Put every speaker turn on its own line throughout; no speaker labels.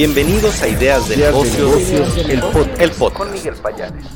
Bienvenidos a Ideas de Negocios, el, podcast. Con Miguel
Payares.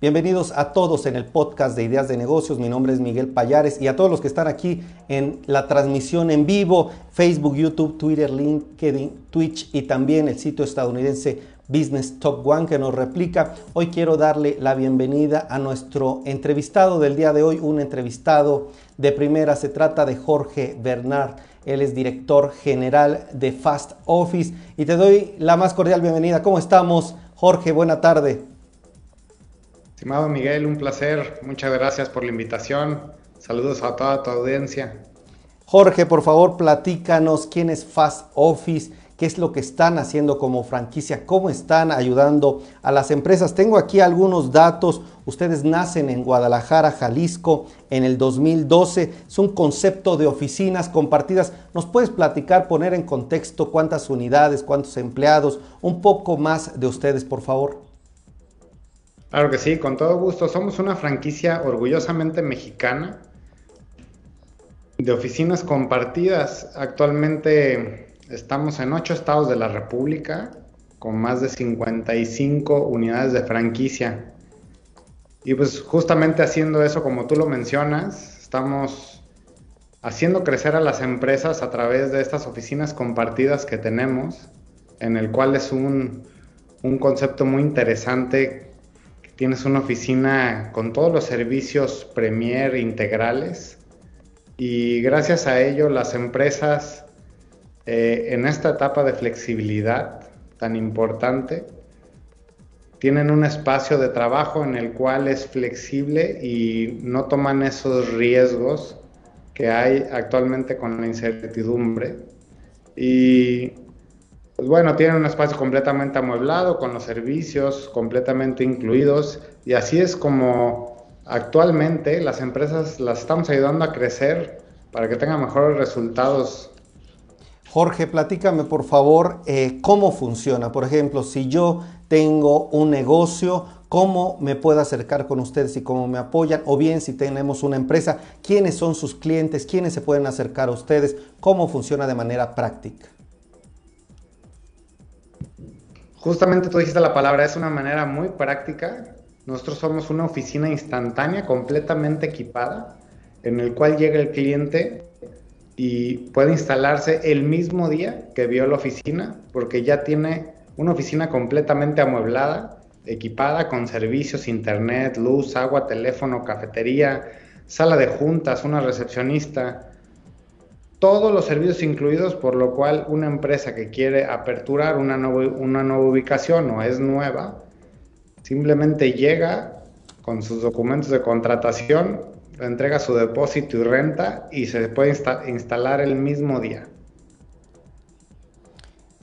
Bienvenidos a todos en el podcast de Ideas de Negocios. Mi nombre es Miguel Payares y a todos los que están aquí en la transmisión en vivo, Facebook, YouTube, Twitter, LinkedIn, Twitch y también el sitio estadounidense Business Top One que nos replica. Hoy quiero darle la bienvenida a nuestro entrevistado del día de hoy, un entrevistado de primera. Se trata de Jorge Bernard. Él es director general de Fast Office y te doy la más cordial bienvenida. ¿Cómo estamos? Jorge, buena tarde.
Estimado Miguel, un placer. Muchas gracias por la invitación. Saludos a toda tu audiencia.
Jorge, por favor, platícanos quién es Fast Office qué es lo que están haciendo como franquicia, cómo están ayudando a las empresas. Tengo aquí algunos datos. Ustedes nacen en Guadalajara, Jalisco, en el 2012. Es un concepto de oficinas compartidas. ¿Nos puedes platicar, poner en contexto cuántas unidades, cuántos empleados, un poco más de ustedes, por favor?
Claro que sí, con todo gusto. Somos una franquicia orgullosamente mexicana de oficinas compartidas. Actualmente Estamos en ocho estados de la República con más de 55 unidades de franquicia. Y pues justamente haciendo eso, como tú lo mencionas, estamos haciendo crecer a las empresas a través de estas oficinas compartidas que tenemos, en el cual es un, un concepto muy interesante. Tienes una oficina con todos los servicios Premier integrales y gracias a ello las empresas eh, en esta etapa de flexibilidad tan importante, tienen un espacio de trabajo en el cual es flexible y no toman esos riesgos que hay actualmente con la incertidumbre. Y pues bueno, tienen un espacio completamente amueblado, con los servicios completamente incluidos, y así es como actualmente las empresas las estamos ayudando a crecer para que tengan mejores resultados
Jorge, platícame por favor eh, cómo funciona. Por ejemplo, si yo tengo un negocio, cómo me puedo acercar con ustedes y cómo me apoyan, o bien si tenemos una empresa, quiénes son sus clientes, quiénes se pueden acercar a ustedes, cómo funciona de manera práctica.
Justamente tú dijiste la palabra, es una manera muy práctica. Nosotros somos una oficina instantánea, completamente equipada, en el cual llega el cliente y puede instalarse el mismo día que vio la oficina, porque ya tiene una oficina completamente amueblada, equipada con servicios, internet, luz, agua, teléfono, cafetería, sala de juntas, una recepcionista, todos los servicios incluidos, por lo cual una empresa que quiere aperturar una, una nueva ubicación o es nueva, simplemente llega con sus documentos de contratación, entrega su depósito y renta y se puede instalar el mismo día.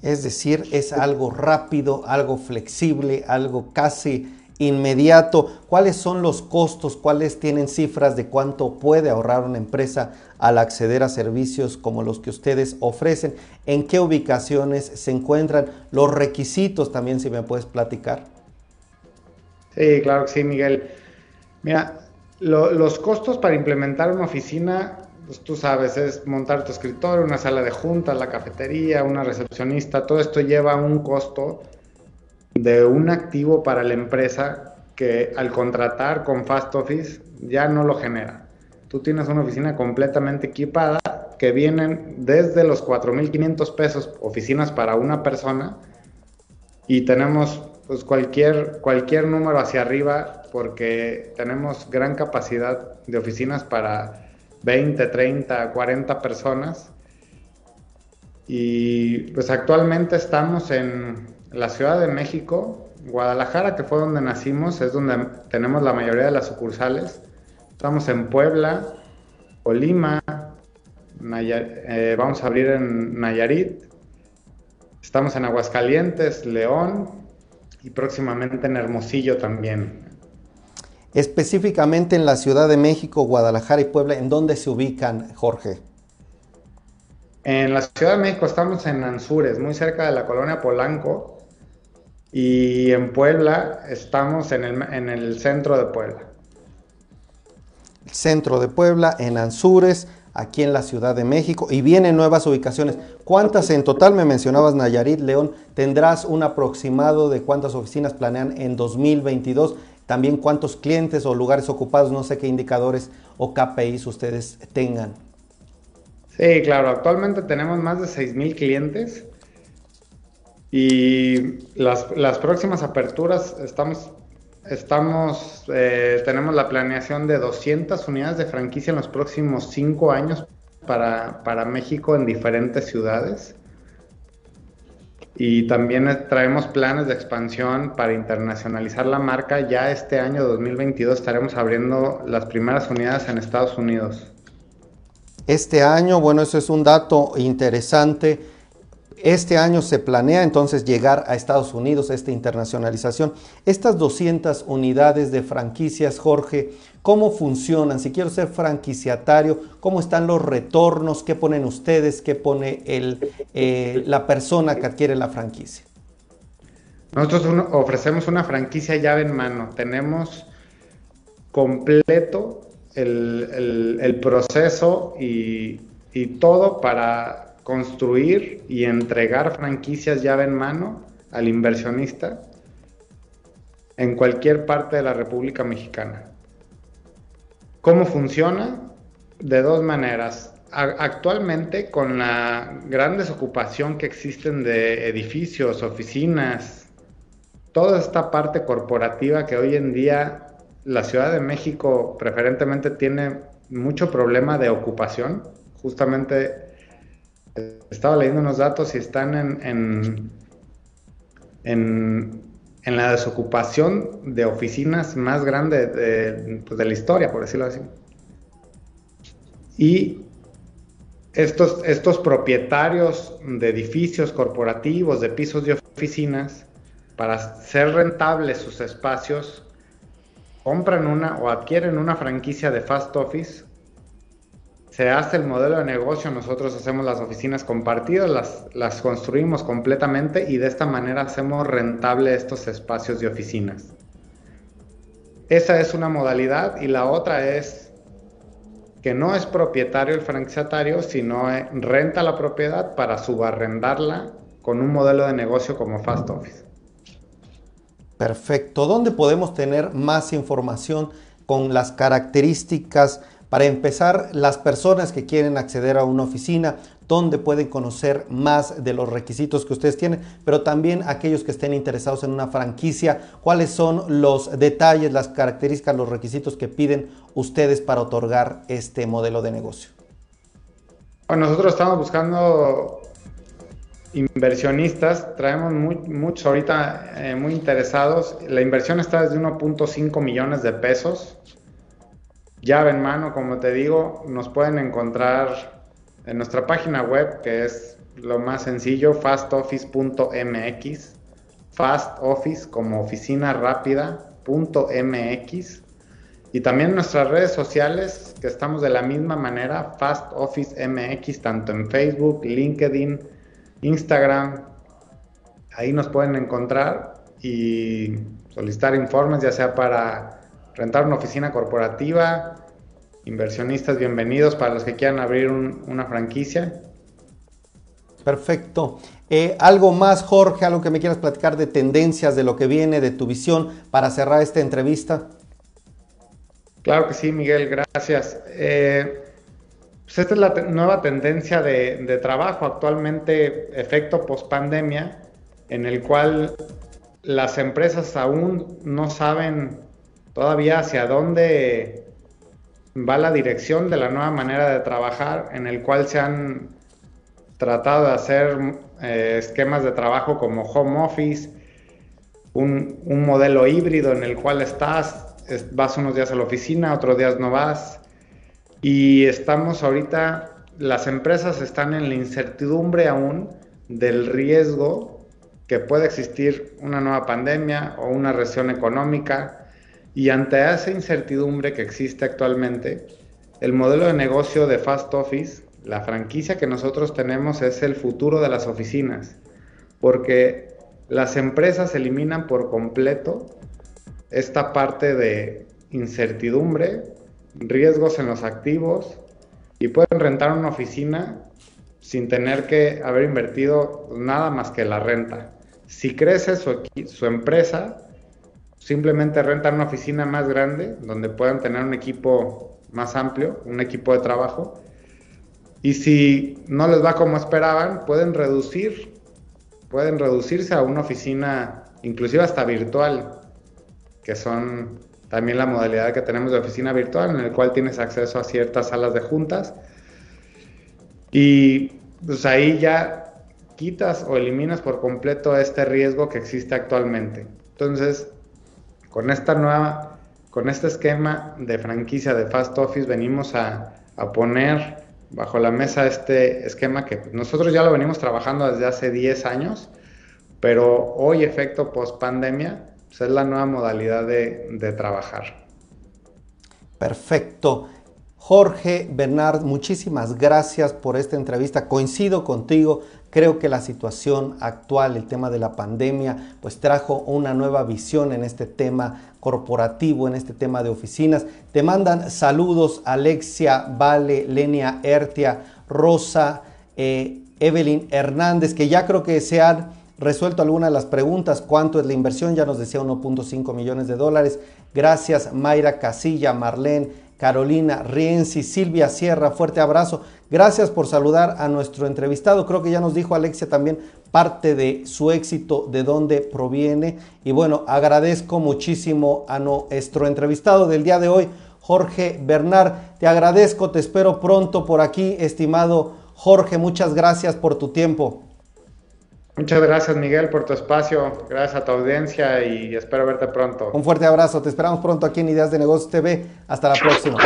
Es decir, es algo rápido, algo flexible, algo casi inmediato. ¿Cuáles son los costos? ¿Cuáles tienen cifras de cuánto puede ahorrar una empresa al acceder a servicios como los que ustedes ofrecen? ¿En qué ubicaciones se encuentran? Los requisitos también, si me puedes platicar.
Sí, claro que sí, Miguel. Mira, los costos para implementar una oficina, pues tú sabes, es montar tu escritorio, una sala de juntas, la cafetería, una recepcionista, todo esto lleva un costo de un activo para la empresa que al contratar con Fast Office ya no lo genera. Tú tienes una oficina completamente equipada que vienen desde los 4.500 pesos oficinas para una persona y tenemos pues cualquier, cualquier número hacia arriba porque tenemos gran capacidad de oficinas para 20, 30, 40 personas. Y pues actualmente estamos en la Ciudad de México, Guadalajara, que fue donde nacimos, es donde tenemos la mayoría de las sucursales. Estamos en Puebla, Colima, eh, vamos a abrir en Nayarit, estamos en Aguascalientes, León, y próximamente en Hermosillo también.
Específicamente en la Ciudad de México, Guadalajara y Puebla, ¿en dónde se ubican, Jorge?
En la Ciudad de México estamos en Anzures, muy cerca de la colonia Polanco, y en Puebla estamos en el, en el centro de Puebla.
centro de Puebla, en Anzures, aquí en la Ciudad de México y vienen nuevas ubicaciones. ¿Cuántas en total me mencionabas Nayarit, León? ¿Tendrás un aproximado de cuántas oficinas planean en 2022? También cuántos clientes o lugares ocupados, no sé qué indicadores o KPIs ustedes tengan.
Sí, claro, actualmente tenemos más de 6.000 clientes y las, las próximas aperturas estamos Estamos, eh, tenemos la planeación de 200 unidades de franquicia en los próximos 5 años para, para, México en diferentes ciudades. Y también traemos planes de expansión para internacionalizar la marca. Ya este año 2022 estaremos abriendo las primeras unidades en Estados Unidos.
Este año, bueno, eso es un dato interesante este año se planea entonces llegar a Estados Unidos, esta internacionalización. Estas 200 unidades de franquicias, Jorge, ¿cómo funcionan? Si quiero ser franquiciatario, ¿cómo están los retornos? ¿Qué ponen ustedes? ¿Qué pone el, eh, la persona que adquiere la franquicia?
Nosotros ofrecemos una franquicia llave en mano. Tenemos completo el, proceso y, y todo para construir y entregar franquicias llave en mano al inversionista en cualquier parte de la República Mexicana. ¿Cómo funciona? De dos maneras. actualmente, con la gran desocupación que existen de edificios, oficinas, toda esta parte corporativa que hoy en día la Ciudad de México preferentemente tiene mucho problema de ocupación, justamente estaba leyendo unos datos y están en, en, en, la desocupación de oficinas más grande de, pues, de, la historia, por decirlo así. Y estos, estos propietarios de edificios corporativos, de pisos de oficinas, para ser rentables sus espacios, compran una o adquieren una franquicia de Fast Office se hace el modelo de negocio, nosotros hacemos las oficinas compartidas, las, las construimos completamente y de esta manera hacemos rentable estos espacios de oficinas. Esa es una modalidad y la otra es que no es propietario el franquiciatario, sino eh, renta la propiedad para subarrendarla con un modelo de negocio como Fast Office.
Perfecto. ¿Dónde podemos tener más información con las características para empezar, las personas que quieren acceder a una oficina, donde pueden conocer más de los requisitos que ustedes tienen, pero también aquellos que estén interesados en una franquicia, cuáles son los detalles, las características, los requisitos que piden ustedes para otorgar este modelo de negocio.
Nosotros estamos buscando inversionistas, traemos muchos ahorita eh, muy interesados. La inversión está desde 1.5 millones de pesos llave en mano, como te digo, nos pueden encontrar en nuestra página web, que es lo más sencillo, fastoffice.mx, fastoffice como oficina rápida.mx, y también nuestras redes sociales, que estamos de la misma manera, Fast Office MX, tanto en Facebook, LinkedIn, Instagram, ahí nos pueden encontrar y solicitar informes, ya sea para rentar una oficina corporativa, inversionistas bienvenidos para los que quieran abrir una franquicia.
Perfecto. Eh, ¿Algo más, Jorge? ¿Algo que me quieras platicar de tendencias, de lo que viene, de tu visión para cerrar esta entrevista?
Claro que sí, Miguel, gracias. Eh, pues esta es la nueva tendencia de, de trabajo actualmente, efecto post pandemia, en el cual las empresas aún no saben todavía hacia dónde va la dirección de la nueva manera de trabajar en el cual se han tratado de hacer eh, esquemas de trabajo como home office, un, modelo híbrido en el cual estás, vas unos días a la oficina, otros días no vas. Y estamos ahorita, las empresas están en la incertidumbre aún del riesgo que puede existir una nueva pandemia o una recesión económica y ante esa incertidumbre que existe actualmente, el modelo de negocio de Fast Office, la franquicia que nosotros tenemos es el futuro de las oficinas, porque las empresas eliminan por completo esta parte de incertidumbre riesgos en los activos y pueden rentar una oficina sin tener que haber invertido nada más que la renta. Si crece su, su empresa, simplemente rentan una oficina más grande donde puedan tener un equipo más amplio, un equipo de trabajo. Y si no les va como esperaban, pueden reducir, pueden reducirse a una oficina inclusive hasta virtual, que son también la modalidad que tenemos de oficina virtual, en el cual tienes acceso a ciertas salas de juntas. Y pues ahí ya quitas o eliminas por completo este riesgo que existe actualmente. Entonces, con esta nueva, con este esquema de franquicia de Fast Office, venimos a, a poner bajo la mesa este esquema que nosotros ya lo venimos trabajando desde hace 10 años, pero hoy, efecto post pandemia, pues, es la nueva modalidad de, de trabajar.
Perfecto. Jorge Bernard, muchísimas gracias por esta entrevista. Coincido contigo, creo que la situación actual, el tema de la pandemia, pues trajo una nueva visión en este tema corporativo, en este tema de oficinas. Te mandan saludos Alexia, Vale, Lenia, Ertia, Rosa, eh, Evelyn Hernández, que ya creo que se han resuelto algunas de las preguntas. ¿Cuánto es la inversión? Ya nos decía 1.5 millones de dólares. Gracias Mayra Casilla, Marlene, Carolina Rienzi, Silvia Sierra, fuerte abrazo. Gracias por saludar a nuestro entrevistado. Creo que ya nos dijo Alexia también parte de su éxito, de dónde proviene. Y bueno, agradezco muchísimo a nuestro entrevistado del día de hoy, Jorge Bernard. Te agradezco, te espero pronto por aquí, estimado Jorge. Muchas gracias por tu tiempo.
Muchas gracias Miguel por tu espacio, gracias a tu audiencia y espero verte pronto.
Un fuerte abrazo, te esperamos pronto aquí en Ideas de Negocios TV. Hasta la próxima.